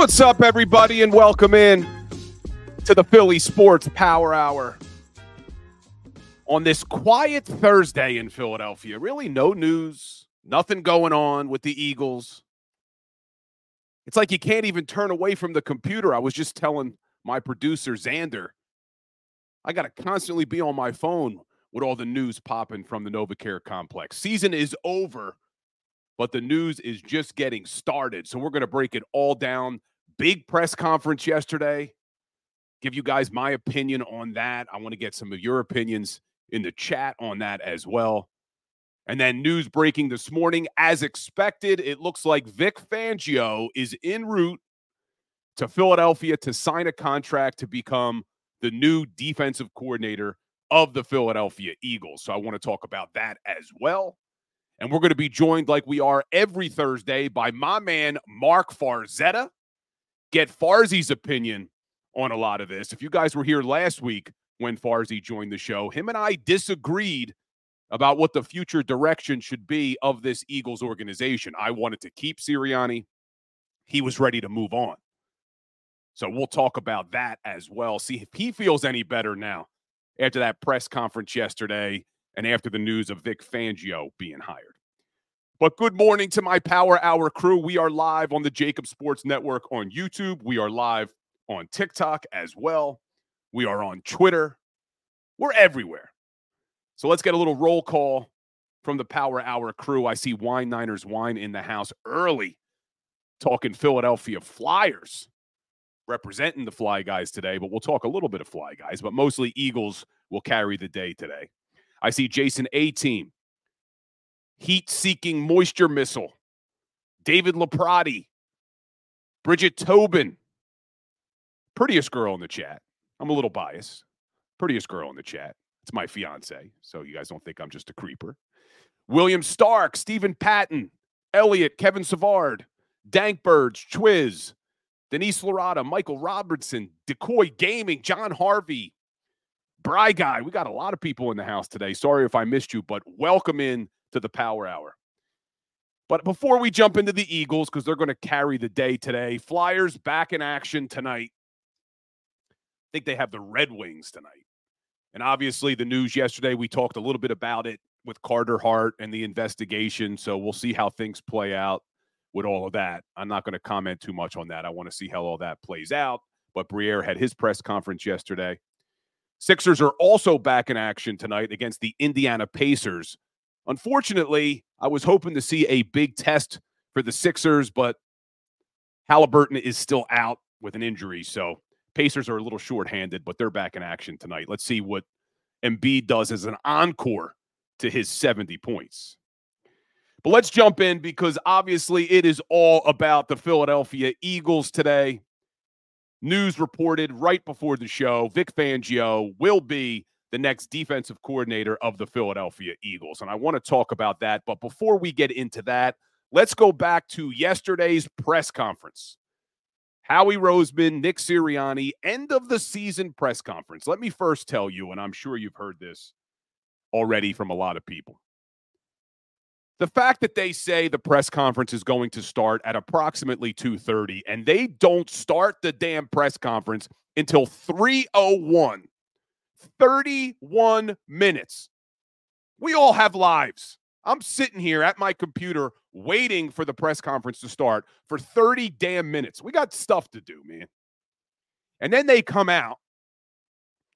What's up, everybody, and welcome in to the Philly Sports Power Hour on this quiet Thursday in Philadelphia. Really, no news, nothing going on with the Eagles. It's like you can't even turn away from the computer. I was just telling my producer, Xander, I got to constantly be on my phone with all the news popping from the NovaCare complex. Season is over, but the news is just getting started. So we're going to break it all down. Big press conference yesterday. Give you guys my opinion on that. I want to get some of your opinions in the chat on that as well. And then news breaking this morning. As expected, it looks like Vic Fangio is en route to Philadelphia to sign a contract to become the new defensive coordinator of the Philadelphia Eagles. So I want to talk about that as well. And we're going to be joined, like we are every Thursday, by my man, Mark Farzetta. Get Farzi's opinion on a lot of this. If you guys were here last week when Farzi joined the show, him and I disagreed about what the future direction should be of this Eagles organization. I wanted to keep Sirianni. He was ready to move on. So we'll talk about that as well. See if he feels any better now after that press conference yesterday and after the news of Vic Fangio being hired. But good morning to my Power Hour crew. We are live on the JAKIB Sports Network on YouTube. We are live on TikTok as well. We are on Twitter. We're everywhere. So let's get a little roll call from the Power Hour crew. I see Wine Niners Wine in the house early, talking Philadelphia Flyers, representing the Fly Guys today, but we'll talk a little bit of Fly Guys, but mostly Eagles will carry the day today. I see Jason A Team, heat seeking moisture missile, David Laprati, Bridget Tobin, prettiest girl in the chat. I'm a little biased. Prettiest girl in the chat. It's my fiance, so you guys don't think I'm just a creeper. William Stark, Stephen Patton, Elliot, Kevin Savard, Dankbirds, Twiz, Denise Lorada, Michael Robertson, Decoy Gaming, John Harvey, Bry Guy. We got a lot of people in the house today. Sorry if I missed you, but welcome in to the Power Hour. But before we jump into the Eagles, because they're going to carry the day today, Flyers back in action tonight. I think they have the Red Wings tonight. And obviously, the news yesterday, we talked a little bit about it with Carter Hart and the investigation. So we'll see how things play out with all of that. I'm not going to comment too much on that. I want to see how all that plays out. But Briere had his press conference yesterday. Sixers are also back in action tonight against the Indiana Pacers. Unfortunately, I was hoping to see a big test for the Sixers, but Halliburton is still out with an injury. So Pacers are a little short-handed, but they're back in action tonight. Let's see what Embiid does as an encore to his 70 points. But let's jump in because obviously it is all about the Philadelphia Eagles today. News reported right before the show Vic Fangio will be the next defensive coordinator of the Philadelphia Eagles. And I want to talk about that. But before we get into that, let's go back to yesterday's press conference. Howie Roseman, Nick Sirianni, end of the season press conference. Let me first tell you, and I'm sure you've heard this already from a lot of people. The fact that they say the press conference is going to start at approximately 2:30 and they don't start the damn press conference until 301 31 minutes. We all have lives. I'm sitting here at my computer waiting for the press conference to start for 30 damn minutes. We got stuff to do, man. And then they come out,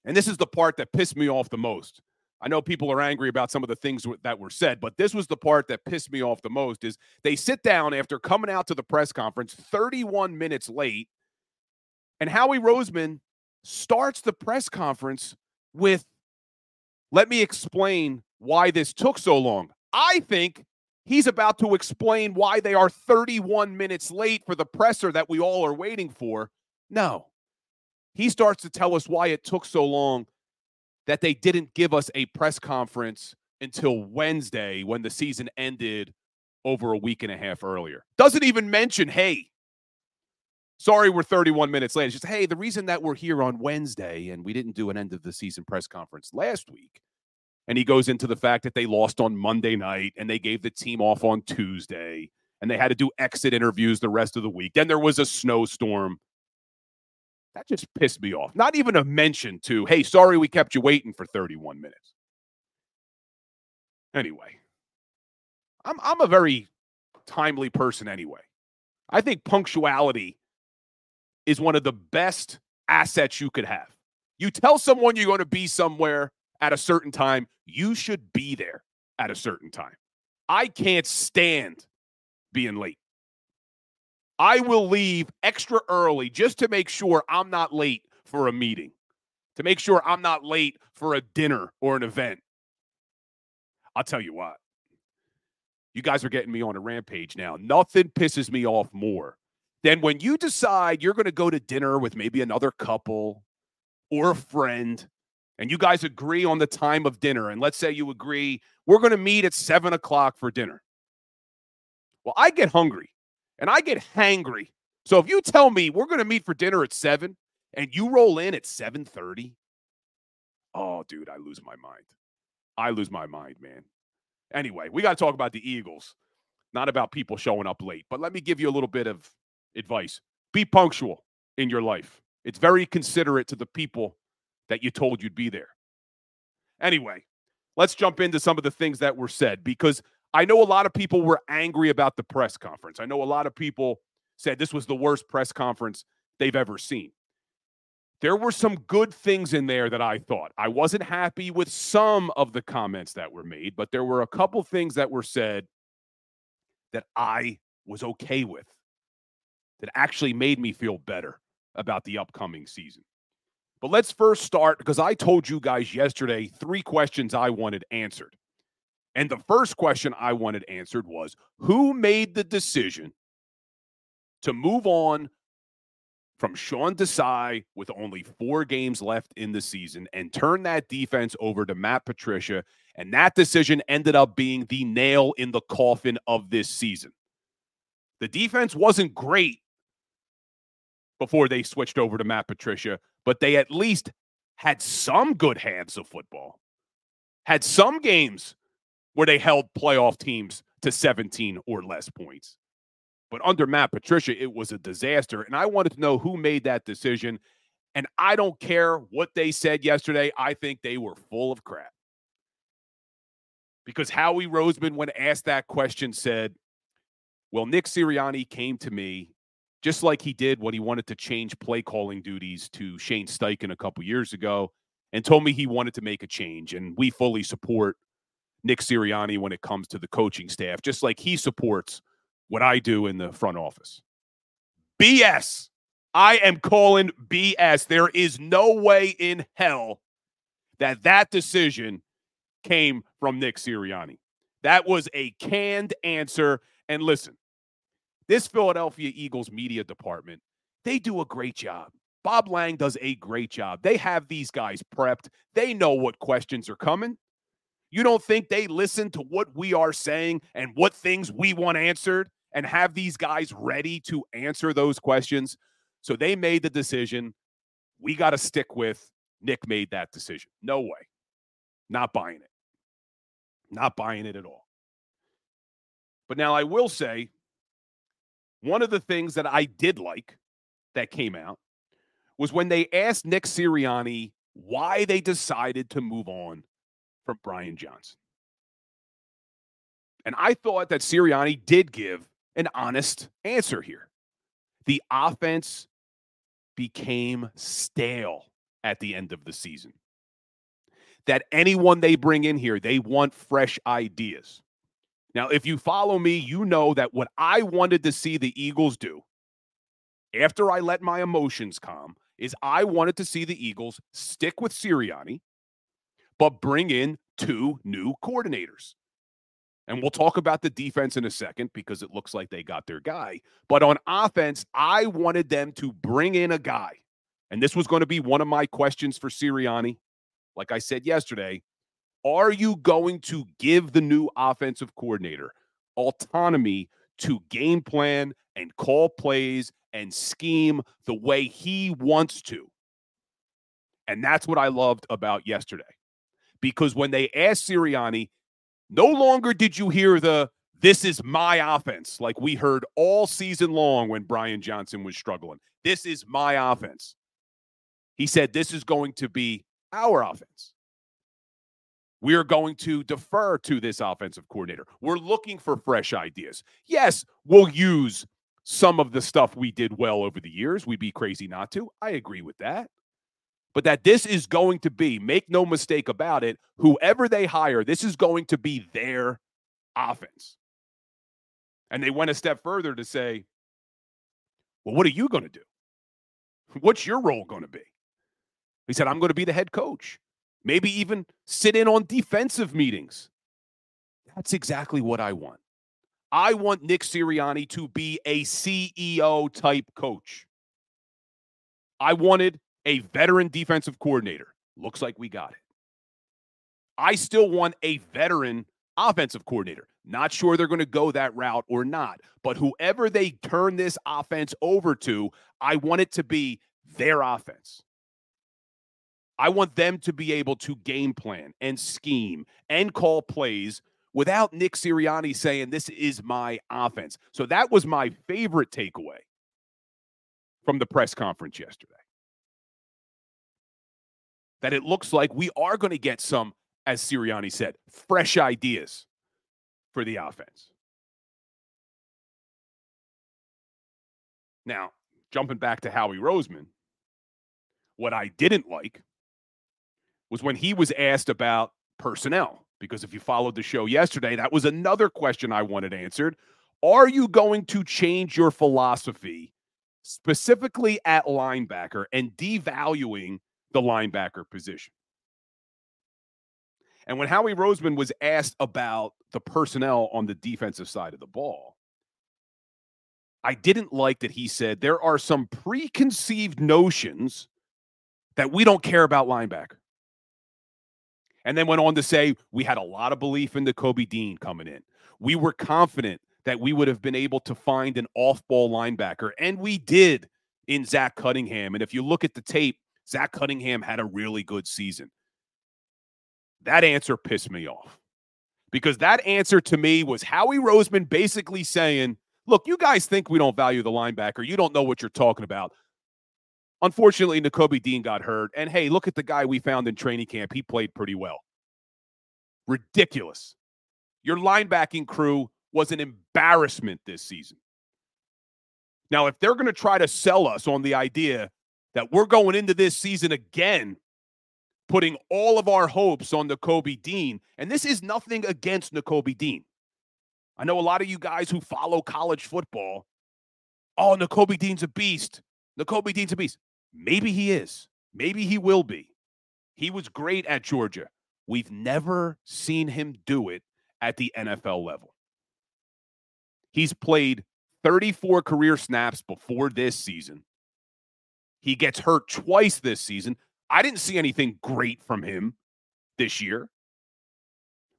and this is the part that pissed me off the most. I know people are angry about some of the things that were said, but this was the part that pissed me off the most is they sit down after coming out to the press conference 31 minutes late and Howie Roseman starts the press conference with, let me explain why this took so long. I think he's about to explain why they are 31 minutes late for the presser that we all are waiting for. No. He starts to tell us why it took so long that they didn't give us a press conference until Wednesday when the season ended over a week and a half earlier. Doesn't even mention, hey, sorry, we're 31 minutes late. It's just, hey, the reason that we're here on Wednesday and we didn't do an end of the season press conference last week. And he goes into the fact that they lost on Monday night and they gave the team off on Tuesday and they had to do exit interviews the rest of the week. Then there was a snowstorm. That just pissed me off. Not even a mention to, hey, sorry we kept you waiting for 31 minutes. Anyway, I'm I'm a very timely person anyway. I think punctuality is one of the best assets you could have. You tell someone you're going to be somewhere at a certain time, you should be there at a certain time. I can't stand being late. I will leave extra early just to make sure I'm not late for a meeting, to make sure I'm not late for a dinner or an event. I'll tell you what, you guys are getting me on a rampage now. Nothing pisses me off more than when you decide you're going to go to dinner with maybe another couple or a friend and you guys agree on the time of dinner. And let's say you agree, we're going to meet at seven o'clock for dinner. Well, I get hungry and I get hangry. So if you tell me we're going to meet for dinner at seven and you roll in at 7:30, oh, dude, I lose my mind. I lose my mind, man. Anyway, we got to talk about the Eagles, not about people showing up late. But let me give you a little bit of advice be punctual in your life. It's very considerate to the people that you told you'd be there. Anyway, let's jump into some of the things that were said because I know a lot of people were angry about the press conference. I know a lot of people said this was the worst press conference they've ever seen there were some good things in there that I thought. I wasn't happy with some of the comments that were made, but there were a couple things that were said that I was okay with that actually made me feel better about the upcoming season. But let's first start because I told you guys yesterday three questions I wanted answered. And the first question I wanted answered was who made the decision to move on from Sean Desai with only four games left in the season and turn that defense over to Matt Patricia. And that decision ended up being the nail in the coffin of this season. The defense wasn't great before they switched over to Matt Patricia, but they at least had some good hands of football, had some games where they held playoff teams to 17 or less points. But under Matt Patricia, it was a disaster. And I wanted to know who made that decision. And I don't care what they said yesterday. I think they were full of crap. Because Howie Roseman, when asked that question, said, Well, Nick Sirianni came to me just like he did when he wanted to change play calling duties to Shane Steichen a couple years ago and told me he wanted to make a change. And we fully support Nick Sirianni when it comes to the coaching staff, just like he supports what I do in the front office. BS. I am calling BS. There is no way in hell that that decision came from Nick Sirianni. That was a canned answer. And listen, this Philadelphia Eagles media department, they do a great job. Bob Lang does a great job. They have these guys prepped. They know what questions are coming. You don't think they listen to what we are saying and what things we want answered and have these guys ready to answer those questions. So they made the decision. We got to stick with Nick made that decision. No way. Not buying it. Not buying it at all. But now I will say one of the things that I did like that came out was when they asked Nick Sirianni why they decided to move on from Brian Johnson. And I thought that Sirianni did give an honest answer here. The offense became stale at the end of the season. That anyone they bring in here, they want fresh ideas. Now, if you follow me, you know that what I wanted to see the Eagles do after I let my emotions calm, is I wanted to see the Eagles stick with Sirianni, but bring in two new coordinators. And we'll talk about the defense in a second because it looks like they got their guy. But on offense, I wanted them to bring in a guy. And this was going to be one of my questions for Sirianni. Like I said yesterday, are you going to give the new offensive coordinator autonomy to game plan and call plays and scheme the way he wants to? And that's what I loved about yesterday. Because when they asked Sirianni, no longer did you hear the this is my offense like we heard all season long when Brian Johnson was struggling. This is my offense. He said this is going to be our offense. We are going to defer to this offensive coordinator. We're looking for fresh ideas. Yes, we'll use some of the stuff we did well over the years. We'd be crazy not to. I agree with that. But that this is going to be, make no mistake about it, whoever they hire, this is going to be their offense. And they went a step further to say, well, what are you going to do? What's your role going to be? He said, I'm going to be the head coach maybe even sit in on defensive meetings. That's exactly what I want. I want Nick Sirianni to be a CEO type coach. I wanted a veteran defensive coordinator. Looks like we got it. I still want a veteran offensive coordinator. Not sure they're going to go that route or not, but whoever they turn this offense over to, I want it to be their offense. I want them to be able to game plan and scheme and call plays without Nick Sirianni saying, This is my offense. So that was my favorite takeaway from the press conference yesterday. That it looks like we are going to get some, as Sirianni said, fresh ideas for the offense. Now, jumping back to Howie Roseman, what I didn't like was when he was asked about personnel. Because if you followed the show yesterday, that was another question I wanted answered. Are you going to change your philosophy specifically at linebacker and devaluing the linebacker position? And when Howie Roseman was asked about the personnel on the defensive side of the ball, I didn't like that he said there are some preconceived notions that we don't care about linebacker and then went on to say we had a lot of belief in Nakobe Dean coming in. We were confident that we would have been able to find an off-ball linebacker, and we did in Zach Cunningham. And if you look at the tape, Zach Cunningham had a really good season. That answer pissed me off because that answer to me was Howie Roseman basically saying, Look, you guys think we don't value the linebacker. You don't know what you're talking about. Unfortunately, Nakobe Dean got hurt. And hey, look at the guy we found in training camp. He played pretty well. Ridiculous. Your linebacking crew was an embarrassment this season. Now, if they're going to try to sell us on the idea that we're going into this season again, putting all of our hopes on Nakobe Dean, and this is nothing against Nakobe Dean. I know a lot of you guys who follow college football. Oh, Nakobe Dean's a beast. Nakobe Dean's a beast. Maybe he is. Maybe he will be. He was great at Georgia. We've never seen him do it at the NFL level. He's played 34 career snaps before this season. He gets hurt twice this season. I didn't see anything great from him this year.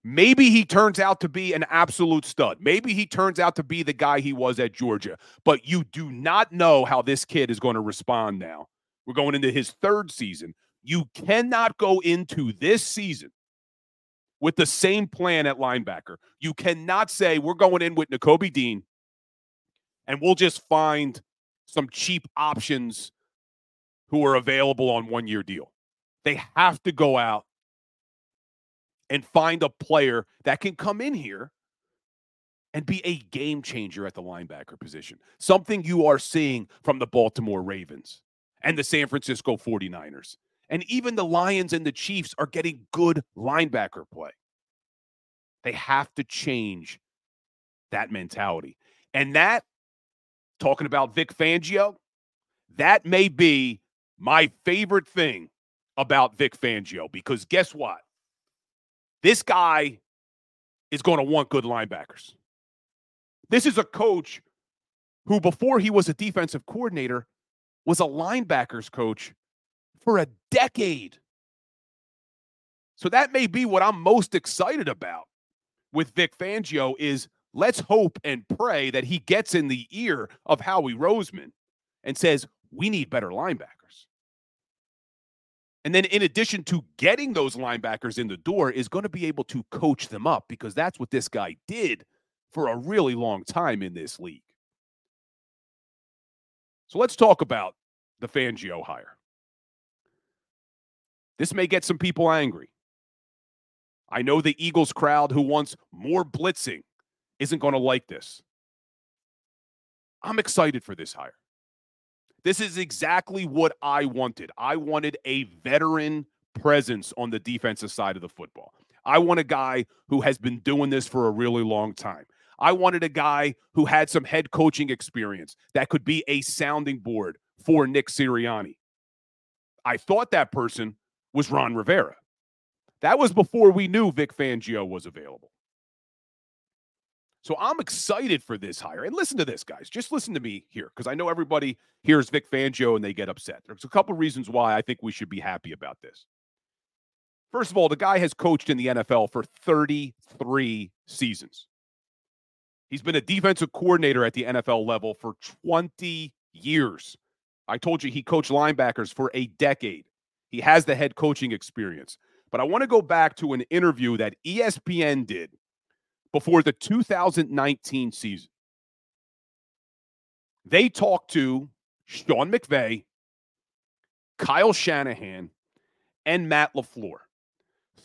Maybe he turns out to be an absolute stud. Maybe he turns out to be the guy he was at Georgia. But you do not know how this kid is going to respond now we're going into his third season. You cannot go into this season with the same plan at linebacker. You cannot say we're going in with Nakobe Dean and we'll just find some cheap options who are available on one year deal. They have to go out and find a player that can come in here and be a game changer at the linebacker position. Something you are seeing from the Baltimore Ravens and the San Francisco 49ers. And even the Lions and the Chiefs are getting good linebacker play. They have to change that mentality. And that, talking about Vic Fangio, that may be my favorite thing about Vic Fangio because guess what? This guy is going to want good linebackers. This is a coach who, before he was a defensive coordinator, was a linebackers coach for a decade. So that may be what I'm most excited about with Vic Fangio is let's hope and pray that he gets in the ear of Howie Roseman and says, we need better linebackers. And then, in addition to getting those linebackers in the door, is going to be able to coach them up because that's what this guy did for a really long time in this league. So let's talk about the Fangio hire. This may get some people angry. I know the Eagles crowd who wants more blitzing isn't going to like this. I'm excited for this hire. This is exactly what I wanted. I wanted a veteran presence on the defensive side of the football. I want a guy who has been doing this for a really long time. I wanted a guy who had some head coaching experience that could be a sounding board for Nick Sirianni. I thought that person was Ron Rivera. That was before we knew Vic Fangio was available. So I'm excited for this hire. And listen to this, guys. Just listen to me here because I know everybody hears Vic Fangio and they get upset. There's a couple reasons why I think we should be happy about this. First of all, the guy has coached in the NFL for 33 seasons. He's been a defensive coordinator at the NFL level for 20 years. I told you he coached linebackers for a decade. He has the head coaching experience. But I want to go back to an interview that ESPN did before the 2019 season. They talked to Sean McVay, Kyle Shanahan, and Matt LaFleur.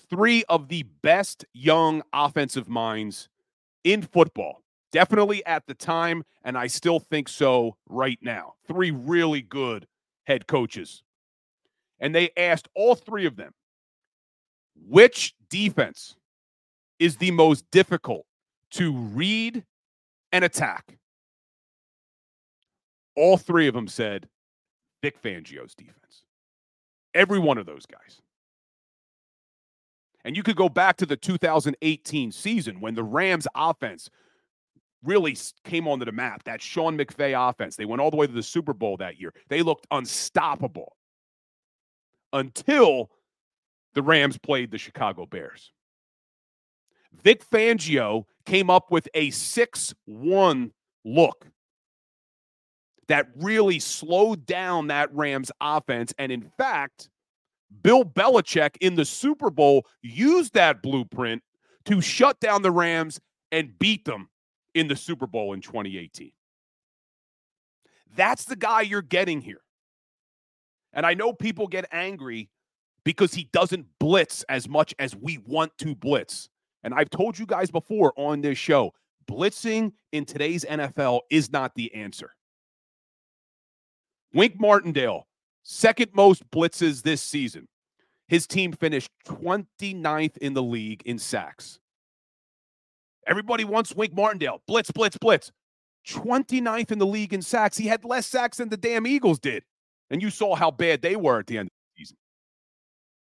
Three of the best young offensive minds in football. Definitely at the time, and I still think so right now. Three really good head coaches. And they asked all three of them which defense is the most difficult to read and attack? All three of them said Vic Fangio's defense. Every one of those guys. And you could go back to the 2018 season when the Rams offense really came onto the map. That Sean McVay offense. They went all the way to the Super Bowl that year. They looked unstoppable until the Rams played the Chicago Bears. Vic Fangio came up with a 6 1 look that really slowed down that Rams offense. And in fact, Bill Belichick in the Super Bowl used that blueprint to shut down the Rams and beat them in the Super Bowl in 2018. That's the guy you're getting here. And I know people get angry because he doesn't blitz as much as we want to blitz. And I've told you guys before on this show blitzing in today's NFL is not the answer. Wink Martindale, second most blitzes this season. His team finished 29th in the league in sacks. Everybody wants Wink Martindale. Blitz, blitz, blitz. 29th in the league in sacks. He had less sacks than the damn Eagles did. And you saw how bad they were at the end of the season.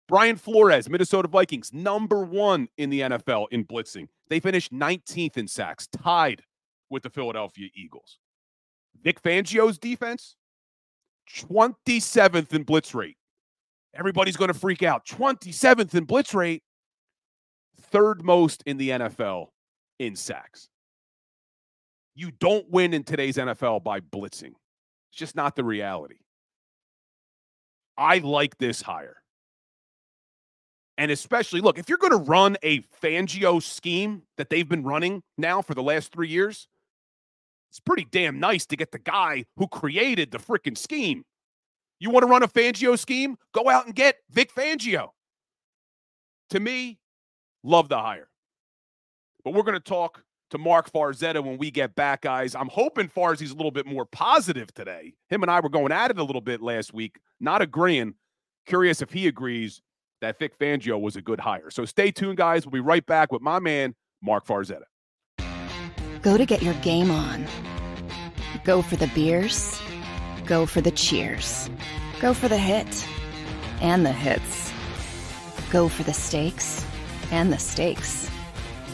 Brian Flores, Minnesota Vikings, number one in the NFL in blitzing. They finished 19th in sacks, tied with the Philadelphia Eagles. Vic Fangio's defense, 27th in blitz rate. Everybody's going to freak out. 27th in blitz rate, third most in the NFL in sacks. You don't win in today's NFL by blitzing. It's just not the reality. I like this hire. And especially, look, if you're going to run a Fangio scheme that they've been running now for the last three years, it's pretty damn nice to get the guy who created the freaking scheme. You want to run a Fangio scheme? Go out and get Vic Fangio. To me, love the hire. But we're going to talk to Mark Farzetta when we get back, guys. I'm hoping Farzy's a little bit more positive today. Him and I were going at it a little bit last week, not agreeing. Curious if he agrees that Vic Fangio was a good hire. So stay tuned, guys. We'll be right back with my man, Mark Farzetta. Go to get your game on. Go for the beers. Go for the cheers Go for the hit and the hits. Go for the stakes and the stakes.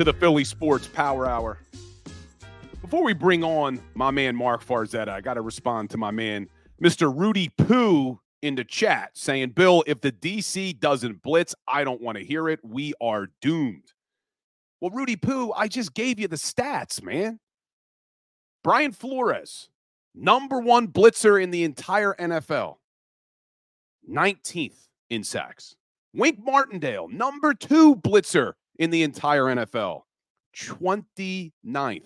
to the Philly Sports Power Hour. Before we bring on my man Mark Farzetta, I got to respond to my man Mr. Rudy Poo in the chat saying, Bill, if the DC doesn't blitz, I don't want to hear it. We are doomed. Well, Rudy Poo, I just gave you the stats, man. Brian Flores, number one blitzer in the entire NFL, 19th in sacks. Wink Martindale, number two blitzer in the entire NFL, 29th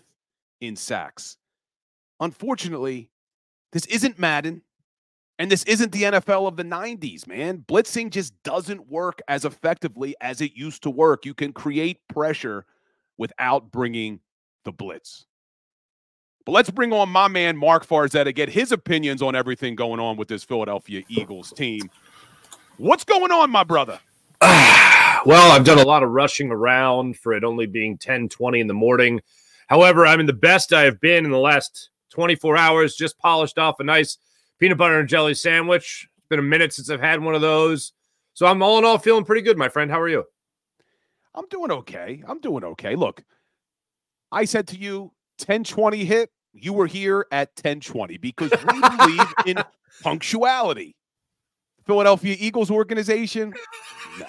in sacks. Unfortunately, this isn't Madden and this isn't the NFL of the 90s, man. Blitzing just doesn't work as effectively as it used to work. You can create pressure without bringing the blitz. But let's bring on my man, Mark Farzetta, get his opinions on everything going on with this Philadelphia Eagles team. What's going on, my brother? well, I've done a lot of rushing around for it only being 10 20 in the morning. However, I'm in the best I have been in the last 24 hours, just polished off a nice peanut butter and jelly sandwich. It's been a minute since I've had one of those. So I'm all in all feeling pretty good, my friend. How are you? I'm doing okay. I'm doing okay. Look, I said to you 1020 hit. You were here at 1020 because we believe in punctuality. Philadelphia Eagles organization.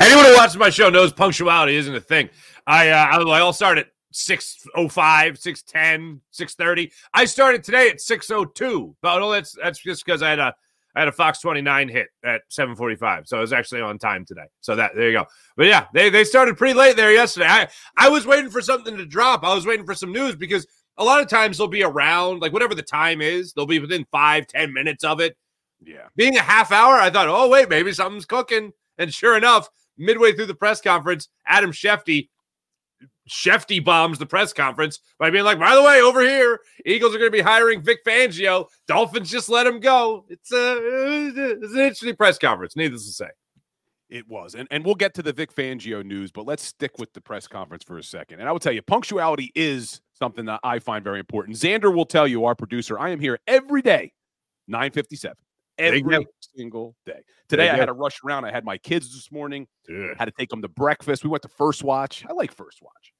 Anyone who watches my show knows punctuality isn't a thing. I uh, I, I'll start at 605, 610, 630. I started today at 602. But that's that's just because I had a I had a Fox 29 hit at 7:45, so I was actually on time today. So that there you go. But yeah, they they started pretty late there yesterday. I I was waiting for something to drop. I was waiting for some news because a lot of times they'll be around like whatever the time is. They'll be within five ten minutes of it. Yeah, being a half hour, I thought, oh wait, maybe something's cooking. And sure enough, midway through the press conference, Adam Schefty Shefty bombs the press conference by being like, by the way, over here, Eagles are going to be hiring Vic Fangio. Dolphins just let him go. It's, uh, a, it's an interesting press conference, needless to say. It was. And, and we'll get to the Vic Fangio news, but let's stick with the press conference for a second. And I will tell you, punctuality is something that I find very important. Xander will tell you, our producer, I am here every day, 957. Every single day. Today I had to rush around. I had my kids this morning. Dude. Had to take them to breakfast. We went to First Watch. I like First Watch.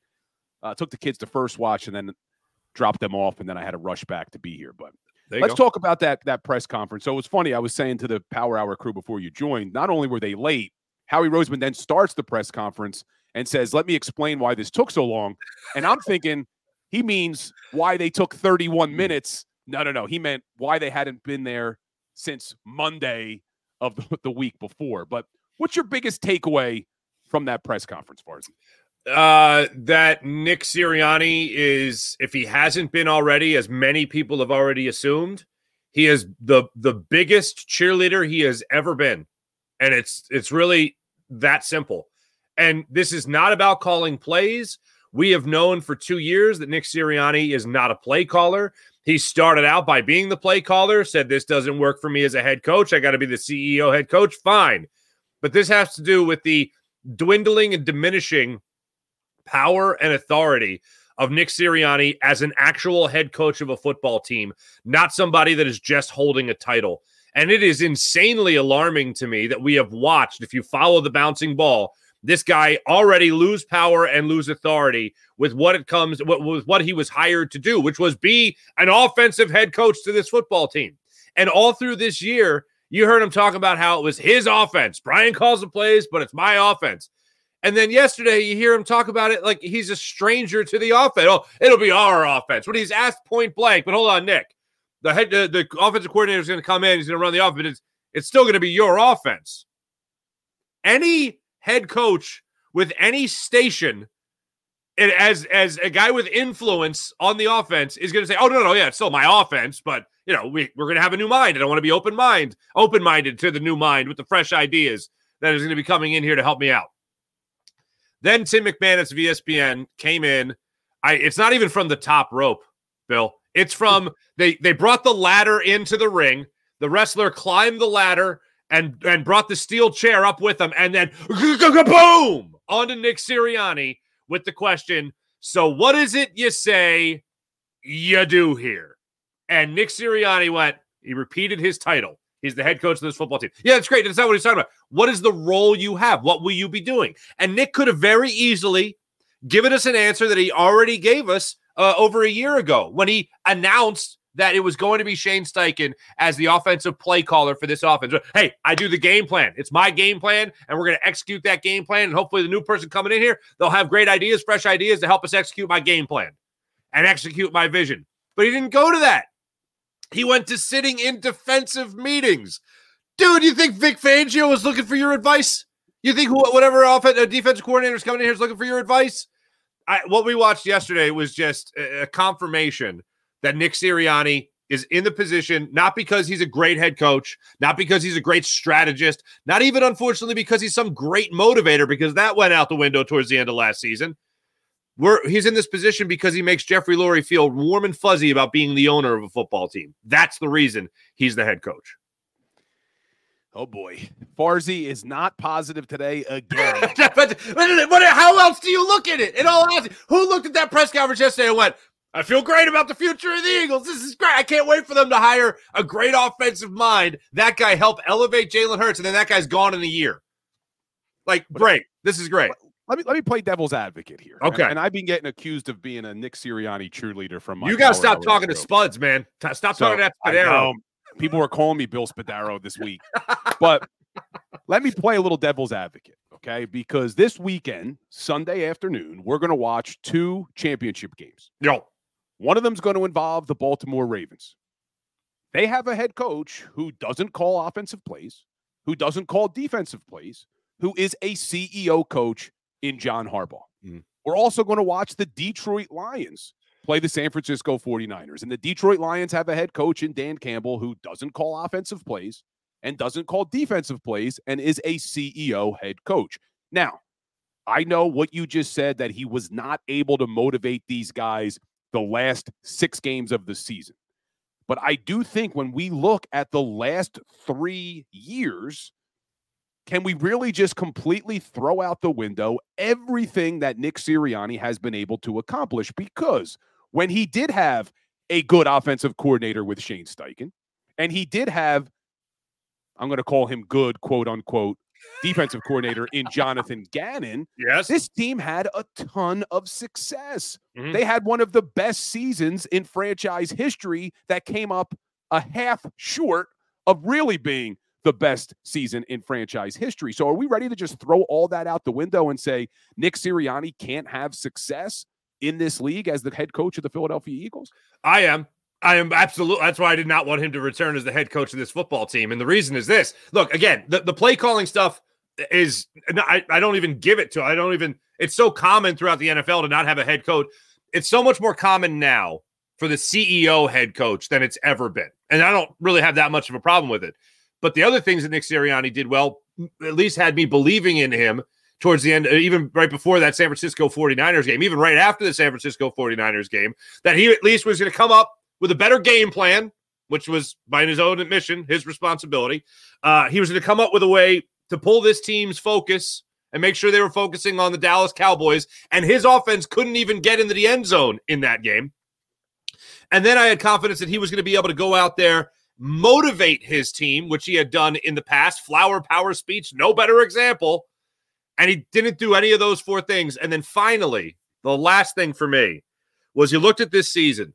Uh, took the kids to First Watch and then dropped them off, and then I had to rush back to be here. But let's go. talk about that that press conference. So it was funny. I was saying to the Power Hour crew before you joined. Not only were they late, Howie Roseman then starts the press conference and says, "Let me explain why this took so long." And I'm thinking he means why they took 31 minutes. No, no, no. He meant why they hadn't been there since Monday of the, week before. But what's your biggest takeaway from that press conference, Farzy? Uh, that Nick Sirianni is, if he hasn't been already, as many people have already assumed, he is the the biggest cheerleader he has ever been, and it's it's really that simple. And this is not about calling plays. We have known for two years that Nick Sirianni is not a play caller. He started out by being the play caller, said, This doesn't work for me as a head coach. I got to be the CEO head coach. Fine. But this has to do with the dwindling and diminishing power and authority of Nick Sirianni as an actual head coach of a football team, not somebody that is just holding a title. And it is insanely alarming to me that we have watched, if you follow the bouncing ball, this guy already lose power and lose authority with what it comes with what he was hired to do, which was be an offensive head coach to this football team. And all through this year, you heard him talk about how it was his offense. Brian calls the plays, but it's my offense. And then yesterday, you hear him talk about it like he's a stranger to the offense. Oh, it'll be our offense. When he's asked point blank, but hold on, Nick, the head, the, the offensive coordinator is going to come in. He's going to run the offense. It's, it's still going to be your offense. Any head coach with any station and as as a guy with influence on the offense is going to say, "Oh no, no, yeah, it's still my offense, but you know, we we're going to have a new mind, and I want to be open mind, open minded to the new mind with the fresh ideas that is going to be coming in here to help me out." Then Tim McManus of ESPN came in. I it's not even from the top rope, Bill. It's from they they brought the ladder into the ring. The wrestler climbed the ladder and and brought the steel chair up with him, and then boom onto Nick Sirianni with the question. So what is it you say you do here? And Nick Sirianni went. He repeated his title. He's the head coach of this football team. Yeah, that's great. That's not what he's talking about. What is the role you have? What will you be doing? And Nick could have very easily given us an answer that he already gave us uh, over a year ago when he announced that it was going to be Shane Steichen as the offensive play caller for this offense. Hey, I do the game plan. It's my game plan, and we're going to execute that game plan. And hopefully, the new person coming in here, they'll have great ideas, fresh ideas to help us execute my game plan and execute my vision. But he didn't go to that. He went to sitting in defensive meetings. Dude, you think Vic Fangio was looking for your advice? You think whatever offense, uh, defensive coordinator is coming in here is looking for your advice? I, what we watched yesterday was just a, a confirmation that Nick Sirianni is in the position not because he's a great head coach, not because he's a great strategist, not even unfortunately because he's some great motivator, because that went out the window towards the end of last season. We're, he's in this position because he makes Jeffrey Lurie feel warm and fuzzy about being the owner of a football team. That's the reason he's the head coach. Oh boy, Farzi is not positive today again. but, but, how else do you look at it? In all honesty, who looked at that press conference yesterday and went, I feel great about the future of the Eagles. This is great. I can't wait for them to hire a great offensive mind. That guy helped elevate Jalen Hurts, and then that guy's gone in a year. Like, great. This is great. Let me let me play devil's advocate here. Okay. And, and I've been getting accused of being a Nick Sirianni cheerleader from my. You got to stop talking to Spuds, man. Stop so, talking to Spadaro. People were calling me Bill Spadaro this week, but let me play a little devil's advocate, okay? Because this weekend, Sunday afternoon, we're going to watch two championship games. Yo. One of them's going to involve the Baltimore Ravens. They have a head coach who doesn't call offensive plays, who doesn't call defensive plays, who is a CEO coach in John Harbaugh. Mm. We're also going to watch the Detroit Lions play the San Francisco 49ers. And the Detroit Lions have a head coach in Dan Campbell who doesn't call offensive plays and doesn't call defensive plays and is a CEO head coach. Now, I know what you just said that he was not able to motivate these guys the last six games of the season. But I do think when we look at the last three years, can we really just completely throw out the window everything that Nick Sirianni has been able to accomplish? Because when he did have a good offensive coordinator with Shane Steichen, and he did have, I'm going to call him good, quote unquote, defensive coordinator in Jonathan Gannon. Yes. This team had a ton of success. Mhm. They had one of the best seasons in franchise history that came up a half short of really being the best season in franchise history. So are we ready to just throw all that out the window and say Nick Sirianni can't have success in this league as the head coach of the Philadelphia Eagles? I am. I am absolutely. That's why I did not want him to return as the head coach of this football team. And the reason is this look, again, the, the play calling stuff is, I, I don't even give it to, I don't even, it's so common throughout the NFL to not have a head coach. It's so much more common now for the CEO head coach than it's ever been. And I don't really have that much of a problem with it. But the other things that Nick Sirianni did well, at least had me believing in him towards the end, uh, even right before that San Francisco 49ers game, even right after the San Francisco 49ers game, that he at least was going to come up with a better game plan, which was by his own admission, his responsibility. Uh, he was going to come up with a way to pull this team's focus and make sure they were focusing on the Dallas Cowboys. And his offense couldn't even get into the end zone in that game. And then I had confidence that he was going to be able to go out there, motivate his team, which he had done in the past. Flower power speech, no better example. And he didn't do any of those four things. And then finally, the last thing for me was he looked at this season.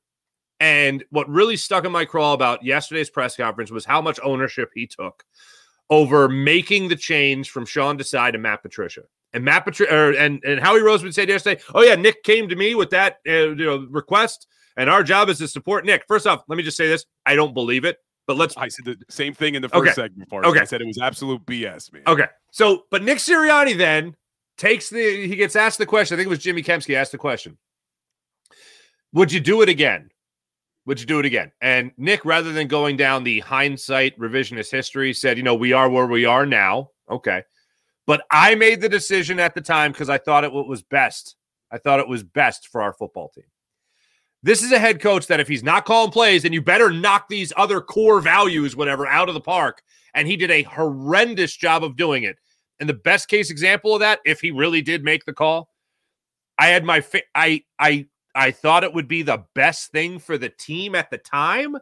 And what really stuck in my craw about yesterday's press conference was how much ownership he took over making the change from Sean Desai to Matt Patricia. And Matt Patricia and, and Howie Roseman said yesterday, "Oh yeah, Nick came to me with that uh, you know request, and our job is to support Nick." First off, let me just say this: I don't believe it, but let's. I said the same thing in the first Okay. segment. Parson. Okay. I said it was absolute BS, man. Okay, so but Nick Sirianni then takes the he gets asked the question. I think it was Jimmy Kempski asked the question: Would you do it again? Would you do it again? And Nick, rather than going down the hindsight revisionist history, said, "You know, we are where we are now." Okay, but I made the decision at the time because I thought it was best. I thought it was best for our football team. This is a head coach that if he's not calling plays, then you better knock these other core values, whatever, out of the park. And he did a horrendous job of doing it. And the best case example of that, if he really did make the call, I had my fa- I I I thought it would be the best thing for the team at the time.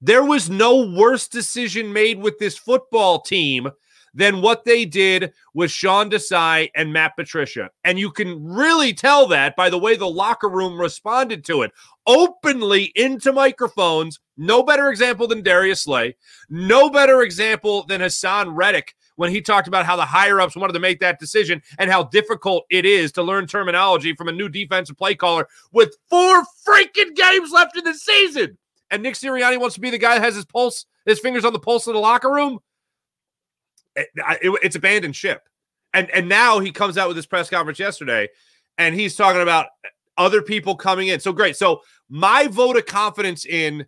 There was no worse decision made with this football team than what they did with Sean Desai and Matt Patricia. And you can really tell that by the way the locker room responded to it openly into microphones. No better example than Darius Slay. No better example than Haason Reddick when he talked about how the higher ups wanted to make that decision and how difficult it is to learn terminology from a new defensive play caller with four freaking games left in the season. And Nick Sirianni wants to be the guy that has his pulse, his fingers on the pulse of the locker room. It- it- it's abandoned ship. And and now he comes out with his press conference yesterday and he's talking about other people coming in. So great. So my vote of confidence in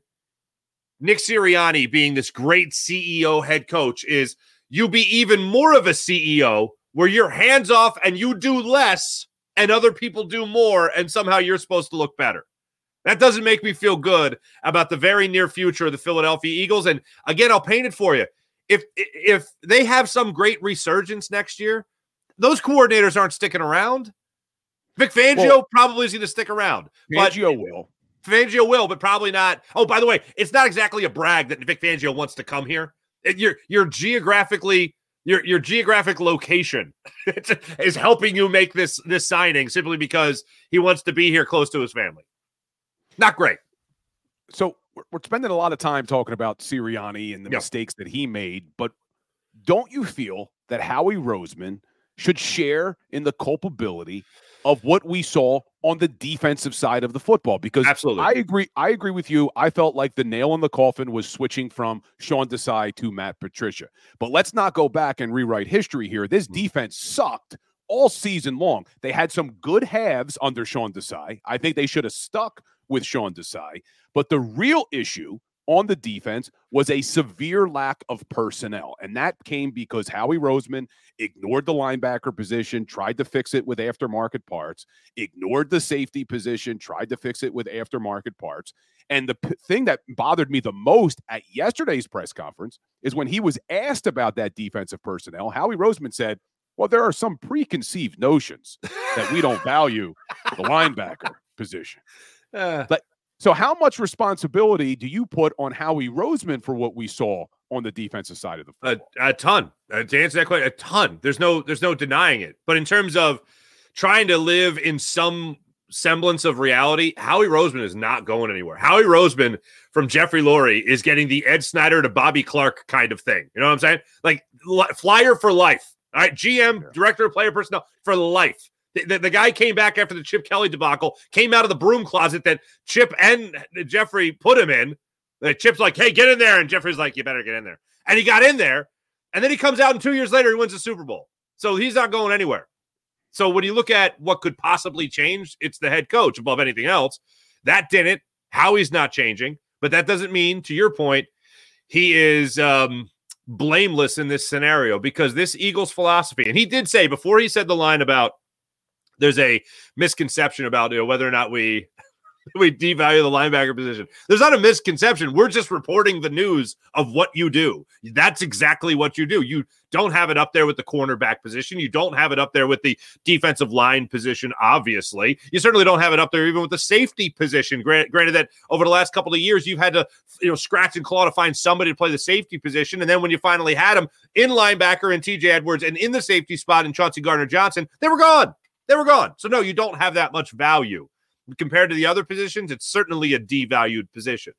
Nick Sirianni being this great CEO head coach is you be even more of a CEO where you're hands off and you do less and other people do more and somehow you're supposed to look better. That doesn't make me feel good about the very near future of the Philadelphia Eagles. And again, I'll paint it for you. If if they have some great resurgence next year, those coordinators aren't sticking around. Vic Fangio Well- probably is going to stick around. but Fangio will. Fangio will, but probably not. Oh, by the way, it's not exactly a brag that Vic Fangio wants to come here. Your your geographically your your geographic location is helping you make this this signing simply because he wants to be here close to his family. Not great. So we're, we're spending a lot of time talking about Sirianni and the Yeah. mistakes that he made, but don't you feel that Howie Roseman should share in the culpability of what we saw on the defensive side of the football because Absolutely. I agree. I agree with you. I felt like the nail in the coffin was switching from Sean Desai to Matt Patricia. But let's not go back and rewrite history here. This mm-hmm. defense sucked all season long. They had some good halves under Sean Desai. I think they should have stuck with Sean Desai. But the real issue on the defense was a severe lack of personnel. And that came because Howie Roseman ignored the linebacker position, tried to fix it with aftermarket parts, ignored the safety position, tried to fix it with aftermarket parts. And the p- thing that bothered me the most at yesterday's press conference is when he was asked about that defensive personnel, Howie Roseman said, Well, there are some preconceived notions that we don't value the linebacker position. Uh, But so, how much responsibility do you put on Howie Roseman for what we saw on the defensive side of the a, football? a ton. Uh, to answer that question, a ton. There's no there's no denying it. But in terms of trying to live in some semblance of reality, Howie Roseman is not going anywhere. Howie Roseman from Jeffrey Lurie is getting the Ed Snider to Bobby Clarke kind of thing. You know what I'm saying? Like li- flyer for life. All right, GM, director of player personnel for life. The, the, guy came back after the Chip Kelly debacle, came out of the broom closet that Chip and Jeffrey put him in. The Chip's like, hey, get in there. And Jeffrey's like, you better get in there. And he got in there. And then he comes out and two years later, he wins the Super Bowl. So he's not going anywhere. So when you look at what could possibly change, it's the head coach above anything else. That didn't. Howie's not changing. But that doesn't mean, to your point, he is um, blameless in this scenario because this Eagles philosophy, and he did say before he said the line about there's a misconception about you know, whether or not we we devalue the linebacker position. There's not a misconception. We're just reporting the news of what you do. That's exactly what you do. You don't have it up there with the cornerback position. You don't have it up there with the defensive line position, obviously. You certainly don't have it up there even with the safety position. Granted, granted that over the last couple of years, you've had to you know scratch and claw to find somebody to play the safety position. And then when you finally had them in linebacker and TJ Edwards and in the safety spot in Chauncey Gardner Johnson, they were gone. They were gone. So no, you don't have that much value compared to the other positions, it's certainly a devalued position.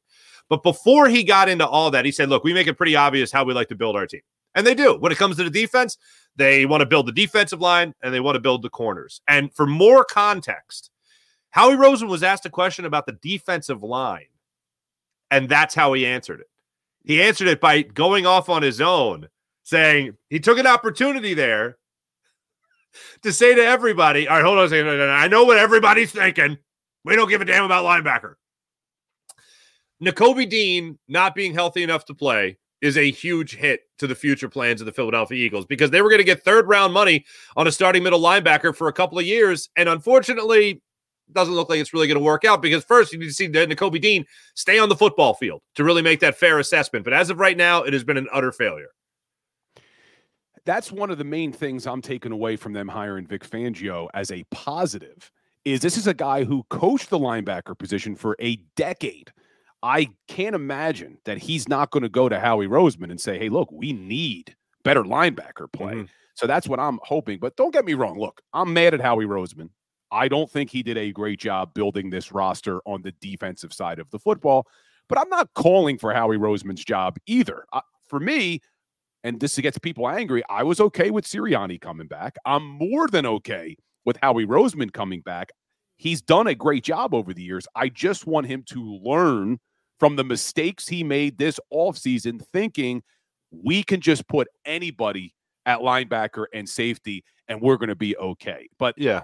But before he got into all that, he said, look, we make it pretty obvious how we like to build our team. And they do. When it comes to the defense, they want to build the defensive line and they want to build the corners. And for more context, Howie Rosen was asked a question about the defensive line, and that's how he answered it. He answered it by going off on his own, saying he took an opportunity there to say to everybody, all right, hold on a second. I know what everybody's thinking. We don't give a damn about linebacker. Nakobe Dean not being healthy enough to play is a huge hit to the future plans of the Philadelphia Eagles because they were going to get third round money on a starting middle linebacker for a couple of years. And unfortunately, doesn't look like it's really going to work out because first you need to see Nakobe Dean stay on the football field to really make that fair assessment. But as of right now, it has been an utter failure. That's one of the main things I'm taking away from them hiring Vic Fangio as a positive is this is a guy who coached the linebacker position for a decade. I can't imagine that he's not going to go to Howie Roseman and say, "Hey, look, we need better linebacker play." Mm-hmm. So that's what I'm hoping. But don't get me wrong. Look, I'm mad at Howie Roseman. I don't think he did a great job building this roster on the defensive side of the football. But I'm not calling for Howie Roseman's job either. Uh, for me, and this gets people angry, I was okay with Sirianni coming back. I'm more than okay with Howie Roseman coming back. He's done a great job over the years. I just want him to learn from the mistakes he made this offseason, thinking we can just put anybody at linebacker and safety and we're going to be okay. But yeah,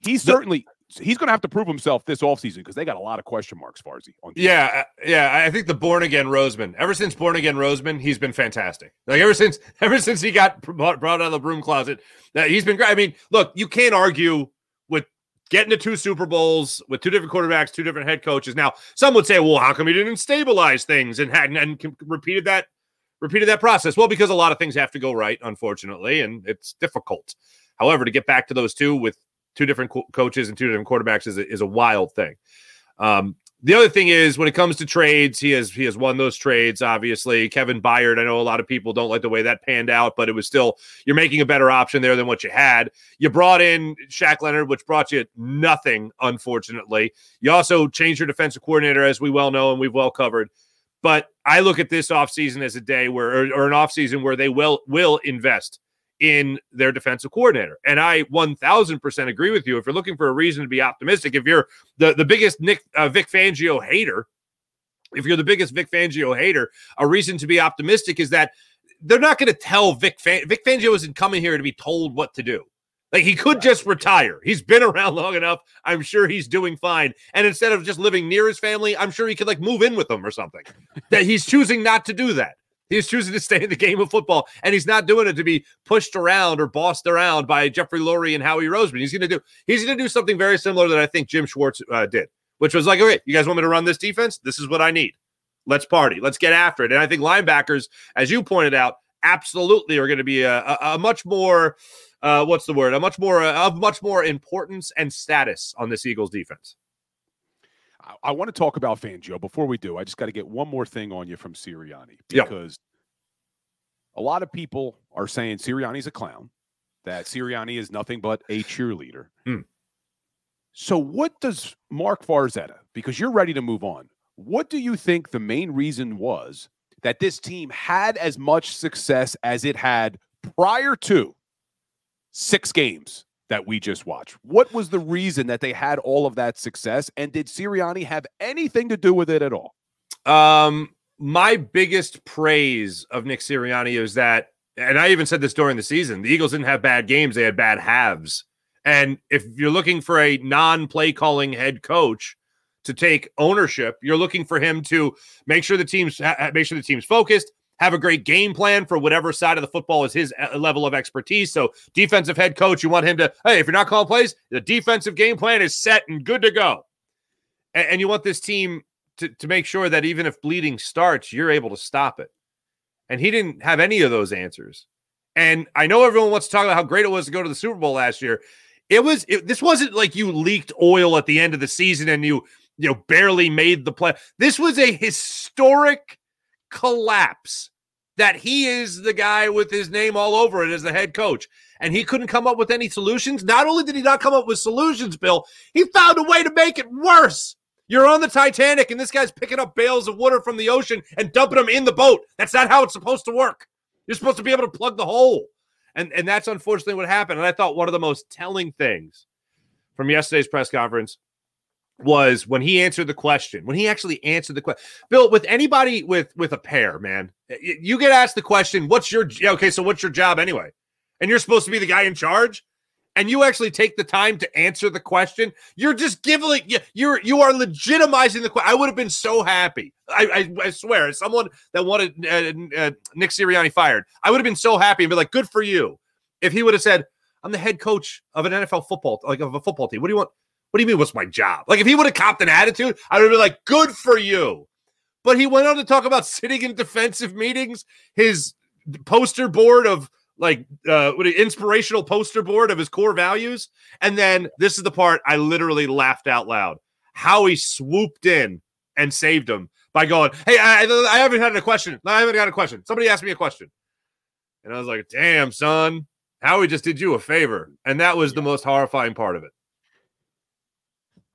he's certainly he's going to have to prove himself this offseason because they got a lot of question marks, Farzy. On yeah, uh, yeah. I think the born again Roseman. Ever since born again Roseman, he's been fantastic. Like ever since ever since he got brought out of the broom closet, that he's been great. I mean, look, you can't argue with getting to two Super Bowls with two different quarterbacks, two different head coaches. Now, some would say, well, how come he didn't stabilize things and had and repeated that repeated that process? Well, because a lot of things have to go right, unfortunately, and it's difficult. However, to get back to those two with two different co- coaches and two different quarterbacks is a, is a wild thing. Um, the other thing is when it comes to trades, he has he has won those trades. Obviously, Kevin Byard. I know a lot of people don't like the way that panned out, but it was still you're making a better option there than what you had. You brought in Shaq Leonard, which brought you nothing, unfortunately. You also changed your defensive coordinator, as we well know and we've well covered. But I look at this offseason as a day where, or, or an offseason where they will will invest in their defensive coordinator. And I 1000% agree with you. If you're looking for a reason to be optimistic, if you're the, the biggest Nick uh, Vic Fangio hater, if you're the biggest Vic Fangio hater, a reason to be optimistic is that they're not going to tell Vic Vic Fangio isn't coming here to be told what to do. Like he could just retire. He's been around long enough. I'm sure he's doing fine. And instead of just living near his family, I'm sure he could like move in with them or something. that he's choosing not to do that. He's choosing to stay in the game of football, and he's not doing it to be pushed around or bossed around by Jeffrey Lurie and Howie Roseman. He's going to do he's going to do something very similar that I think Jim Schwartz uh, did, which was like, okay, you guys want me to run this defense? This is what I need. Let's party. Let's get after it. And I think linebackers, as you pointed out, absolutely are going to be a, a, a much more uh, what's the word? A much more of much more importance and status on this Eagles defense. I, I want to talk about Fangio. Before we do, I just got to get one more thing on you from Sirianni because a lot of people are saying Sirianni's a clown, that Sirianni is nothing but a cheerleader. Hmm. So, what does Mark Farzetta, because you're ready to move on, what do you think the main reason was that this team had as much success as it had prior to six games that we just watched? What was the reason that they had all of that success? And did Sirianni have anything to do with it at all? Um, my biggest praise of Nick Sirianni is that, and I even said this during the season, the Eagles didn't have bad games, they had bad halves. And if you're looking for a non play calling head coach, to take ownership. You're looking for him to make sure the team's make sure the team's focused, have a great game plan for whatever side of the football is his uh, level of expertise. So, defensive head coach, you want him to, hey, if you're not calling plays, the defensive game plan is set and good to go. And, and you want this team to, to make sure that even if bleeding starts, you're able to stop it. And he didn't have any of those answers. And I know everyone wants to talk about how great it was to go to the Super Bowl last year. It was it, this wasn't like you leaked oil at the end of the season and you you know barely made the play. This was a historic collapse that he is the guy with his name all over it as the head coach. And he couldn't come up with any solutions. Not only did he not come up with solutions, Bill, he found a way to make it worse. You're on the Titanic and this guy's picking up bales of water from the ocean and dumping them in the boat. That's not how it's supposed to work. You're supposed to be able to plug the hole. And, and that's unfortunately what happened. And I thought one of the most telling things from yesterday's press conference was when he answered the question when he actually answered the question bill with anybody with with a pair man you get asked the question what's your okay so what's your job anyway? And you're supposed to be the guy in charge? And you actually take the time to answer the question? You're just giving you're you are legitimizing the question i would have been so happy. I i, I swear as someone that wanted uh, uh, nick sirianni fired i would have been so happy and be like good for you. If he would have said i'm the head coach of an nfl football like of a football team what do you want what do you mean, what's my job? Like, if he would have copped an attitude, I would have been like, good for you. But he went on to talk about sitting in defensive meetings, his poster board of like uh what an inspirational poster board of his core values. And then this is the part I literally laughed out loud. How he swooped in and saved him by going, Hey, I, I haven't had a question. I haven't got a question. Somebody asked me a question. And I was like, damn, son, Howie just did you a favor. And that was the most horrifying part of it.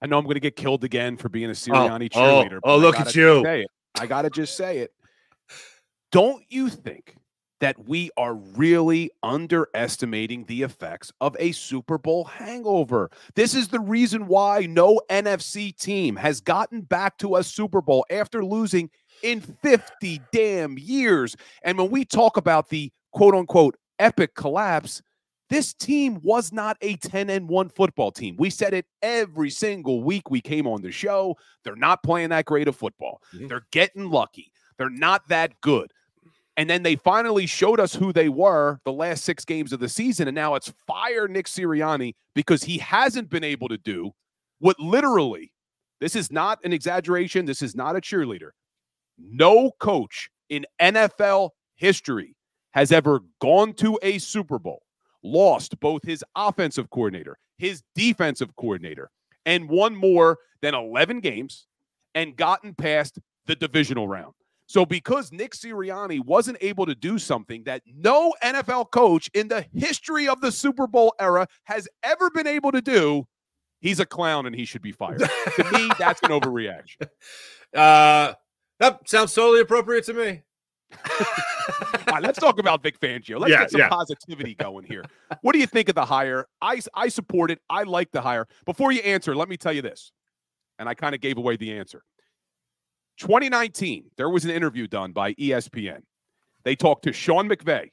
I know I'm going to get killed again for being a oh, Sirianni oh, cheerleader. Oh, oh look at you. I got to just say it. Don't you think that we are really underestimating the effects of a Super Bowl hangover? This is the reason why no NFC team has gotten back to a Super Bowl after losing in 50 damn years. And when we talk about the quote unquote epic collapse, this team was not a 10 and 1 football team. We said it every single week we came on the show. They're not playing that great of football. Mm-hmm. They're getting lucky. They're not that good. And then they finally showed us who they were the last six games of the season. And now it's fire Nick Sirianni because he hasn't been able to do what literally, this is not an exaggeration. This is not a cheerleader. No coach in NFL history has ever gone to a Super Bowl lost both his offensive coordinator, his defensive coordinator, and won more than 11 games and gotten past the divisional round. So, because Nick Sirianni wasn't able to do something that no NFL coach in the history of the Super Bowl era has ever been able to do, he's a clown and he should be fired. to me, that's an overreaction. Uh, that sounds totally appropriate to me. All right, let's talk about Vic Fangio. Let's Yeah, get some yeah. positivity going here. What do you think of the hire? I I support it. I like the hire. Before you answer, let me tell you this, and I kind of gave away the answer. 2019, there was an interview done by ESPN. They talked to Sean McVay,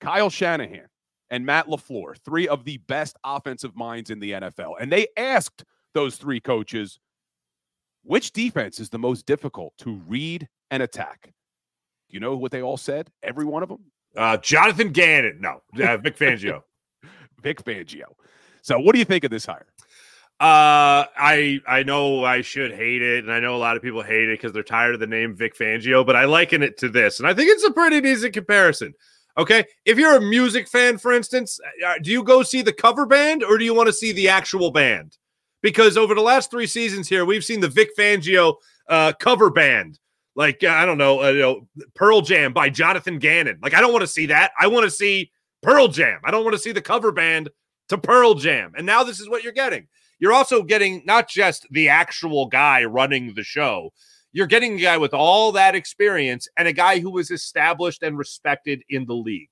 Kyle Shanahan, and Matt LaFleur, three of the best offensive minds in the NFL. And they asked those three coaches, which defense is the most difficult to read and attack? Do you know what they all said? Every one of them? Uh, Jonathan Gannon. No, uh, Vic Fangio. Vic Fangio. So, what do you think of this hire? Uh, I I know I should hate it, and I know a lot of people hate it because they're tired of the name Vic Fangio. But I liken it to this, and I think it's a pretty decent comparison. Okay, if you're a music fan, for instance, uh, do you go see the cover band or do you want to see the actual band? Because over the last three seasons here, we've seen the Vic Fangio uh, cover band, like I don't know, uh, you know, Pearl Jam by Jonathan Gannon. Like I don't want to see that. I want to see Pearl Jam. I don't want to see the cover band to Pearl Jam. And now this is what you're getting. You're also getting not just the actual guy running the show, you're getting a guy with all that experience and a guy who was established and respected in the league.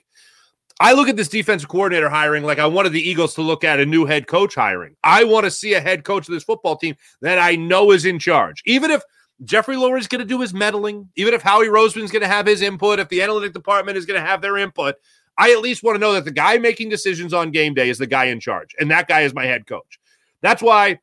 I look at this defensive coordinator hiring like I wanted the Eagles to look at a new head coach hiring. I want to see a head coach of this football team that I know is in charge. Even if Jeffrey Lurie is going to do his meddling, even if Howie Roseman's going to have his input, if the analytic department is going to have their input, I at least want to know that the guy making decisions on game day is the guy in charge, and that guy is my head coach. That's why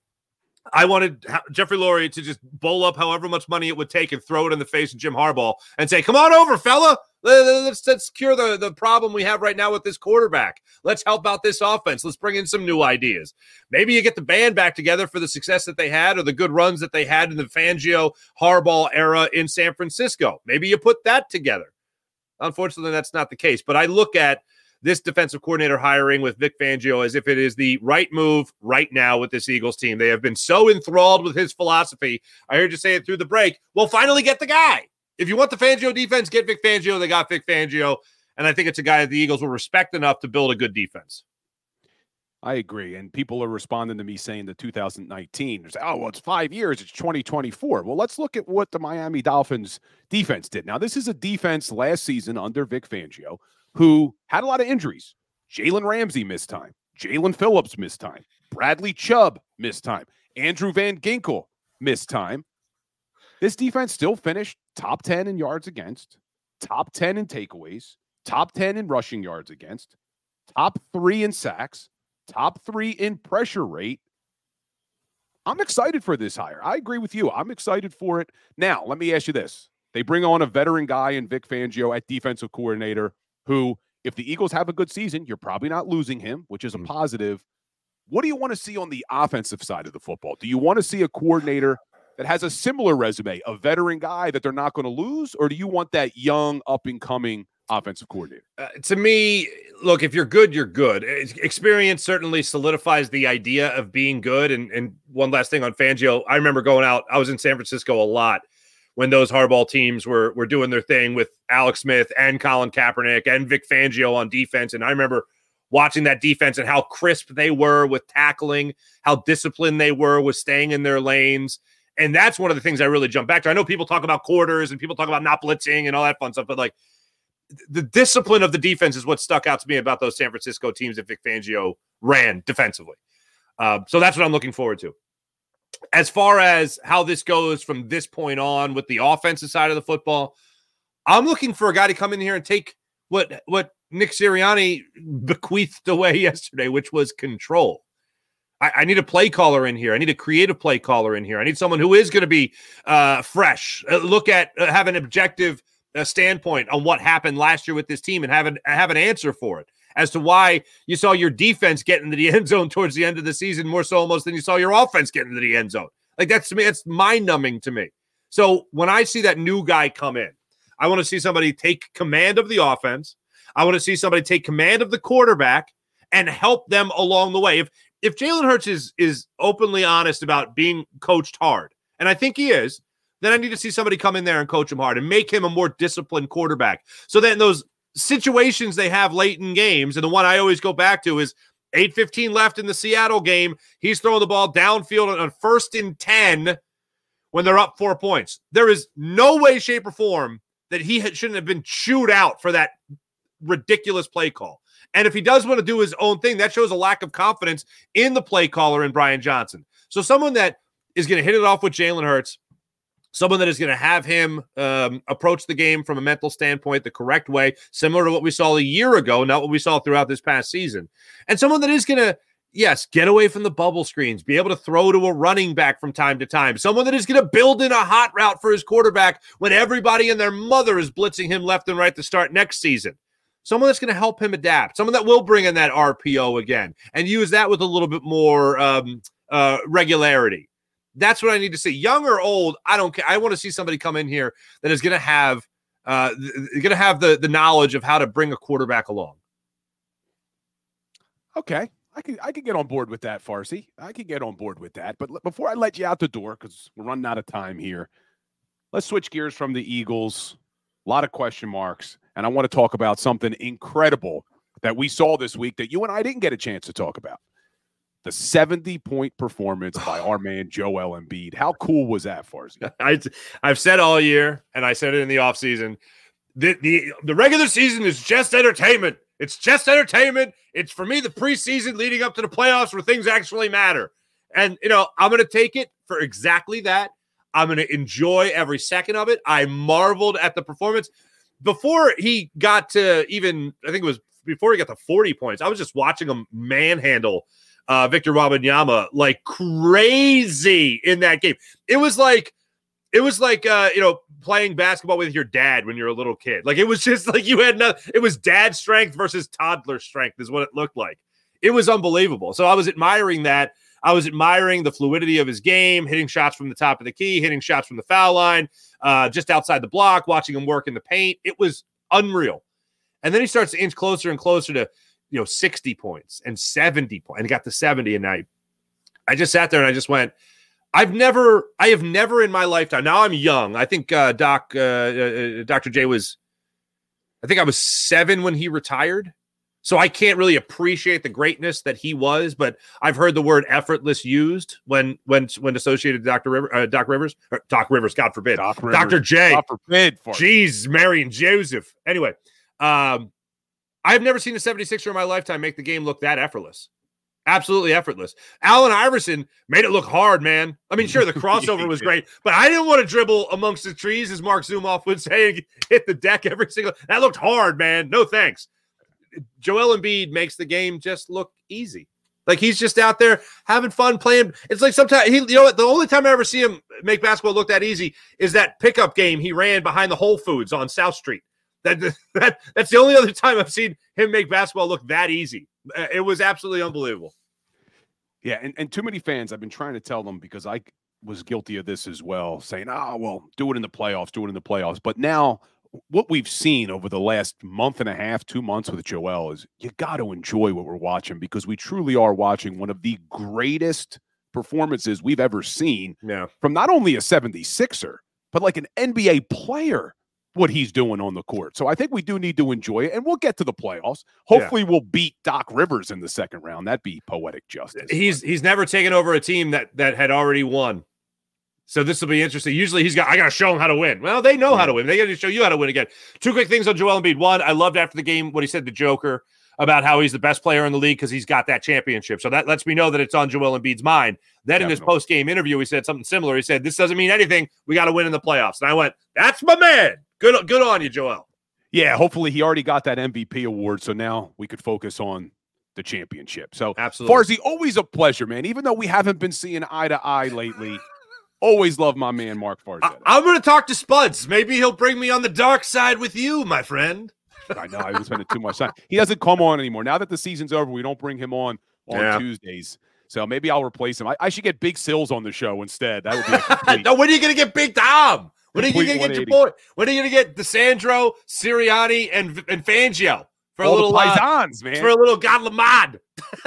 I wanted Jeffrey Lurie to just bowl up however much money it would take and throw it in the face of Jim Harbaugh and say, "Come on over, fella. Let- Let's let's cure the the problem we have right now with this quarterback. Let's help out this offense. Let's bring in some new ideas. Maybe you get the band back together for the success that they had or the good runs that they had in the Fangio Harbaugh era in San Francisco. Maybe you put that together. Unfortunately, that's not the case. But I look at this defensive coordinator hiring with Vic Fangio as if it is the right move right now with this Eagles team. They have been so enthralled with his philosophy. I heard you say it through the break. We'll finally get the guy. If you want the Fangio defense, get Vic Fangio. They got Vic Fangio. And I think it's a guy that the Eagles will respect enough to build a good defense. I agree. And people are responding to me saying the 2019. They're saying, oh, well, it's five years. It's 2024. Well, let's look at what the Miami Dolphins defense did. Now, this is a defense last season under Vic Fangio who had a lot of injuries. Jalen Ramsey missed time. Jaelan Phillips missed time. Bradley Chubb missed time. Andrew Van Ginkel missed time. This defense still finished top 10 in yards against, top 10 in takeaways, top 10 in rushing yards against, top three in sacks, top three in pressure rate. I'm excited for this hire. I agree with you. I'm excited for it. Now, let me ask you this. They bring on a veteran guy in Vic Fangio at defensive coordinator who, if the Eagles have a good season, you're probably not losing him, which is a mm. positive. What do you want to see on the offensive side of the football? Do you want to see a coordinator that has a similar resume, a veteran guy that they're not going to lose, or do you want that young, up and coming offensive coordinator? Uh, to me, look, if you're good, you're good. Experience certainly solidifies the idea of being good. And, and one last thing on Fangio, I remember going out, I was in San Francisco a lot when those Harbaugh teams were were doing their thing with Alex Smith and Colin Kaepernick and Vic Fangio on defense. And I remember watching that defense and how crisp they were with tackling, how disciplined they were with staying in their lanes. And that's one of the things I really jump back to. I know people talk about quarters and people talk about not blitzing and all that fun stuff, but like the discipline of the defense is what stuck out to me about those San Francisco teams that Vic Fangio ran defensively. Uh, so that's what I'm looking forward to. As far as how this goes from this point on with the offensive side of the football, I'm looking for a guy to come in here and take what what Nick Sirianni bequeathed away yesterday, which was control. I, I need a play caller in here. I need a creative play caller in here. I need someone who is going to be uh, fresh. Uh, look at uh, have an objective uh, standpoint on what happened last year with this team and have an have an answer for it as to why you saw your defense get into the end zone towards the end of the season more so almost than you saw your offense get into the end zone. Like that's to me, that's mind numbing to me. So when I see that new guy come in, I want to see somebody take command of the offense. I want to see somebody take command of the quarterback and help them along the way. If if Jalen Hurts is is openly honest about being coached hard, and I think he is, then I need to see somebody come in there and coach him hard and make him a more disciplined quarterback. So that in those situations they have late in games, and the one I always go back to is 8:15 left in the Seattle game. He's throwing the ball downfield on first and 10 when they're up four points. There is no way, shape, or form that he shouldn't have been chewed out for that ridiculous play call. And if he does want to do his own thing, that shows a lack of confidence in the play caller and Brian Johnson. So someone that is going to hit it off with Jalen Hurts, someone that is going to have him um, approach the game from a mental standpoint the correct way, similar to what we saw a year ago, not what we saw throughout this past season, and someone that is going to yes, get away from the bubble screens, be able to throw to a running back from time to time, someone that is going to build in a hot route for his quarterback when everybody and their mother is blitzing him left and right to start next season. Someone that's going to help him adapt, someone that will bring in that RPO again and use that with a little bit more um, uh, regularity. That's what I need to see. Young or old, I don't care. I want to see somebody come in here that is going to have uh, going to have the the knowledge of how to bring a quarterback along. Okay, I can I can get on board with that, Farzy. I can get on board with that. But l- before I let you out the door, because we're running out of time here, let's switch gears from the Eagles. A lot of question marks, and I want to talk about something incredible that we saw this week that you and I didn't get a chance to talk about. The 70 point performance by our man Joel Embiid. How cool was that, Farzy? I, I've said all year, and I said it in the offseason. The, the the regular season is just entertainment. It's just entertainment. It's for me the preseason leading up to the playoffs where things actually matter. And you know, I'm gonna take it for exactly that. I'm gonna enjoy every second of it. I marveled at the performance. Before he got to even, I think it was before he got to 40 points, I was just watching him manhandle uh, Victor Wembanyama like crazy in that game. It was like it was like uh, you know playing basketball with your dad when you're a little kid. Like it was just like you had no. It was dad strength versus toddler strength is what it looked like. It was unbelievable. So I was admiring that. I was admiring the fluidity of his game, hitting shots from the top of the key, hitting shots from the foul line, uh, just outside the block, watching him work in the paint. It was unreal. And then he starts to inch closer and closer to you know 60 points and 70 points and he got to 70 and I I just sat there and I just went I've never I have never in my lifetime now I'm young I think uh, Doc uh, uh, Dr. J was I think I was 7 when he retired so I can't really appreciate the greatness that he was but I've heard the word effortless used when when when associated Dr. River, uh, Doc Rivers or Doc Rivers God forbid Doc Rivers, Dr. J God forbid for Jeez Mary and Joseph anyway um I've never seen a 76er in my lifetime make the game look that effortless. Absolutely effortless. Allen Iverson made it look hard, man. I mean, sure, the crossover was great, but I didn't want to dribble amongst the trees, as Marc Zumoff would say, hit the deck every single. That looked hard, man. No thanks. Joel Embiid makes the game just look easy. Like he's just out there having fun playing. It's like sometimes he, you know what? The only time I ever see him make basketball look that easy is that pickup game he ran behind the Whole Foods on South Street. That, that that's the only other time I've seen him make basketball look that easy. Uh, It was absolutely unbelievable. Yeah, and, and too many fans, I've been trying to tell them because I was guilty of this as well, saying, oh, well, do it in the playoffs, do it in the playoffs. But now, what we've seen over the last month and a half, two months with Joel is you got to enjoy what we're watching because we truly are watching one of the greatest performances we've ever seen Yeah. from not only a 76er, but like an NBA player, what he's doing on the court. So I think we do need to enjoy it, and we'll get to the playoffs. Hopefully, we'll beat Doc Rivers in the second round. That'd be poetic justice. He's he's never taken over a team that that had already won. So this will be interesting. Usually he's got I got to show him how to win. Well, they know how to win. They got to show you how to win again. Two quick things on Joel Embiid. One, I loved after the game what he said to Joker about how he's the best player in the league because he's got that championship. So that lets me know that it's on Joel Embiid's mind. Then in his Definitely. post game interview, he said something similar. He said, "This doesn't mean anything. We got to win in the playoffs." And I went, "That's my man. Good, good on you, Joel." Yeah, hopefully he already got that MVP award, so now we could focus on the championship. So Absolutely. Farzy, always a pleasure, man. Even though we haven't been seeing eye to eye lately, always love my man Mark Farzetta. I'm going to talk to Spuds. Maybe he'll bring me on the dark side with you, my friend. I know I've been spending too much time. He doesn't come on anymore. Now that the season's over, we don't bring him on on Yeah. Tuesdays. So maybe I'll replace him. I, I should get Big Sills on the show instead. That would be a complete, no, when are you going to get Big Tom? When are you going to get your boy? When are you going to get DeSandro, Sirianni, and and Fangio for a little the uh, man. for a little God Lamad?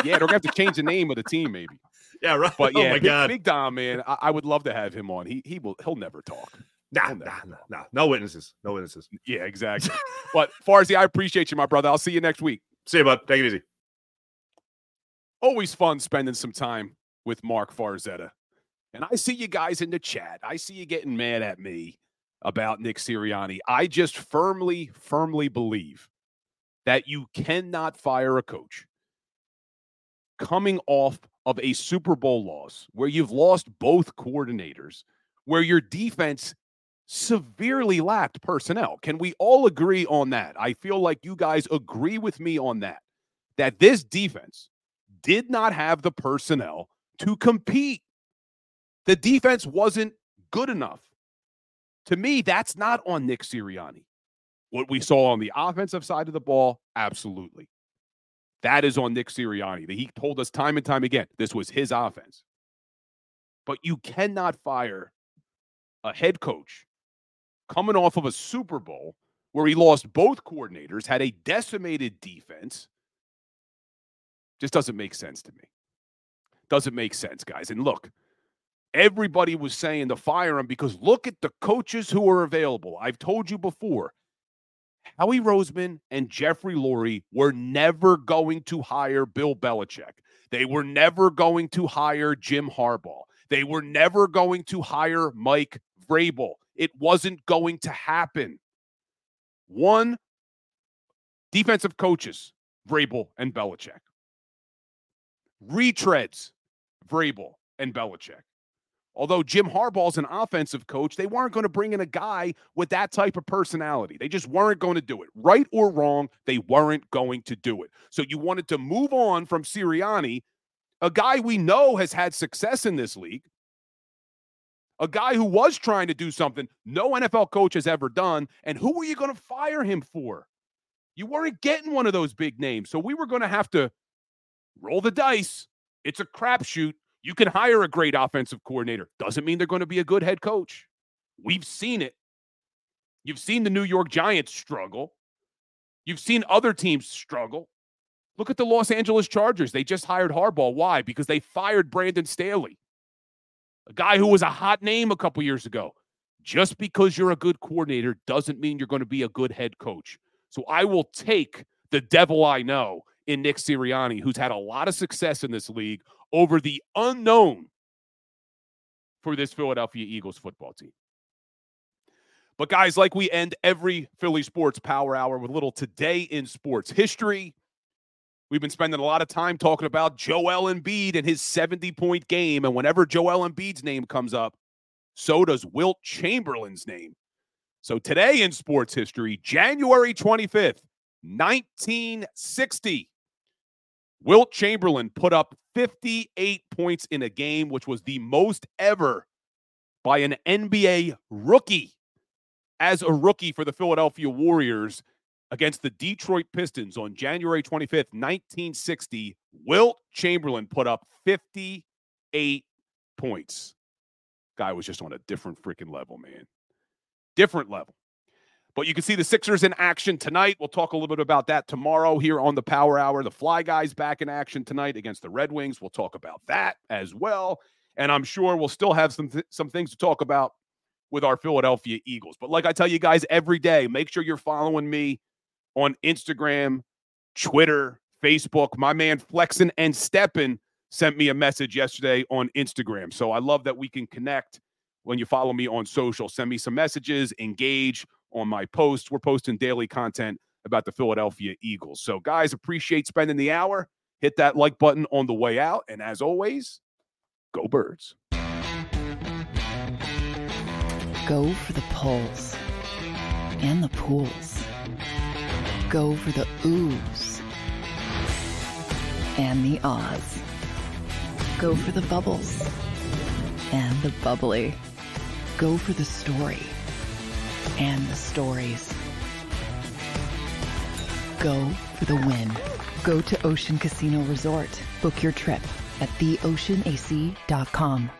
yeah, they're gonna have to change the name of the team, maybe. Yeah, right. But oh yeah, my Big, God. Big Dom, man, I, I would love to have him on. He he will he'll never talk. Nah, never nah, nah, talk. nah. No witnesses. No witnesses. Yeah, exactly. but Farzy, I appreciate you, my brother. I'll see you next week. See you, bud. Take it easy. Always fun spending some time with Mark Farzetta. And I see you guys in the chat. I see you getting mad at me about Nick Sirianni. I just firmly, firmly believe that you cannot fire a coach coming off of a Super Bowl loss where you've lost both coordinators, where your defense severely lacked personnel. Can we all agree on that? I feel like you guys agree with me on that. That this defense did not have the personnel to compete. The defense wasn't good enough. To me, that's not on Nick Sirianni. What we saw on the offensive side of the ball, absolutely. That is on Nick Sirianni. He told us time and time again this was his offense. But you cannot fire a head coach coming off of a Super Bowl where he lost both coordinators, had a decimated defense. Just doesn't make sense to me. Doesn't make sense, guys. And look, everybody was saying to fire him because look at the coaches who are available. I've told you before, Howie Roseman and Jeffrey Lurie were never going to hire Bill Belichick. They were never going to hire Jim Harbaugh. They were never going to hire Mike Vrabel. It wasn't going to happen. One, defensive coaches, Vrabel and Belichick. Retreads, Vrabel and Belichick. Although Jim Harbaugh's an offensive coach, they weren't going to bring in a guy with that type of personality. They just weren't going to do it. Right or wrong, they weren't going to do it. So you wanted to move on from Sirianni, a guy we know has had success in this league, a guy who was trying to do something no NFL coach has ever done. And who were you going to fire him for? You weren't getting one of those big names. So we were going to have to roll the dice. It's a crapshoot you can hire a great offensive coordinator. Doesn't mean they're going to be a good head coach. We've seen it. You've seen the New York Giants struggle. You've seen other teams struggle. Look at the Los Angeles Chargers. They just hired Harbaugh. Why? Because they fired Brandon Staley, a guy who was a hot name a couple years ago. Just because you're a good coordinator doesn't mean you're going to be a good head coach. So I will take the devil I know in Nick Sirianni, who's had a lot of success in this league over the unknown for this Philadelphia Eagles football team. But, guys, like we end every Philly Sports Power Hour with a little today in sports history. We've been spending a lot of time talking about Joel Embiid and his 70 point game. And whenever Joel Embiid's name comes up, so does Wilt Chamberlain's name. So today in sports history, January 25th, 1960, Wilt Chamberlain put up 58 points in a game, which was the most ever by an NBA rookie as a rookie for the Philadelphia Warriors against the Detroit Pistons on January 25th, 1960. Wilt Chamberlain put up 58 points. Guy was just on a different freaking level, man. Different level. But you can see the Sixers in action tonight. We'll talk a little bit about that tomorrow here on the Power Hour. The Fly Guys back in action tonight against the Red Wings. We'll talk about that as well. And I'm sure we'll still have some th- some things to talk about with our Philadelphia Eagles. But like I tell you guys every day, make sure you're following me on Instagram, Twitter, Facebook. My man Flexin and Steppin sent me a message yesterday on Instagram. So I love that we can connect when you follow me on social. Send me some messages, engage on my posts. We're posting daily content about the Philadelphia Eagles. So, guys, appreciate spending the hour. Hit that like button on the way out. And as always, go birds. Go for the pulls and the pools. Go for the oohs and the ahs. Go for the bubbles and the bubbly. Go for the story and the stories. Go for the win. Go to Ocean Casino Resort. Book your trip at theoceanac.com.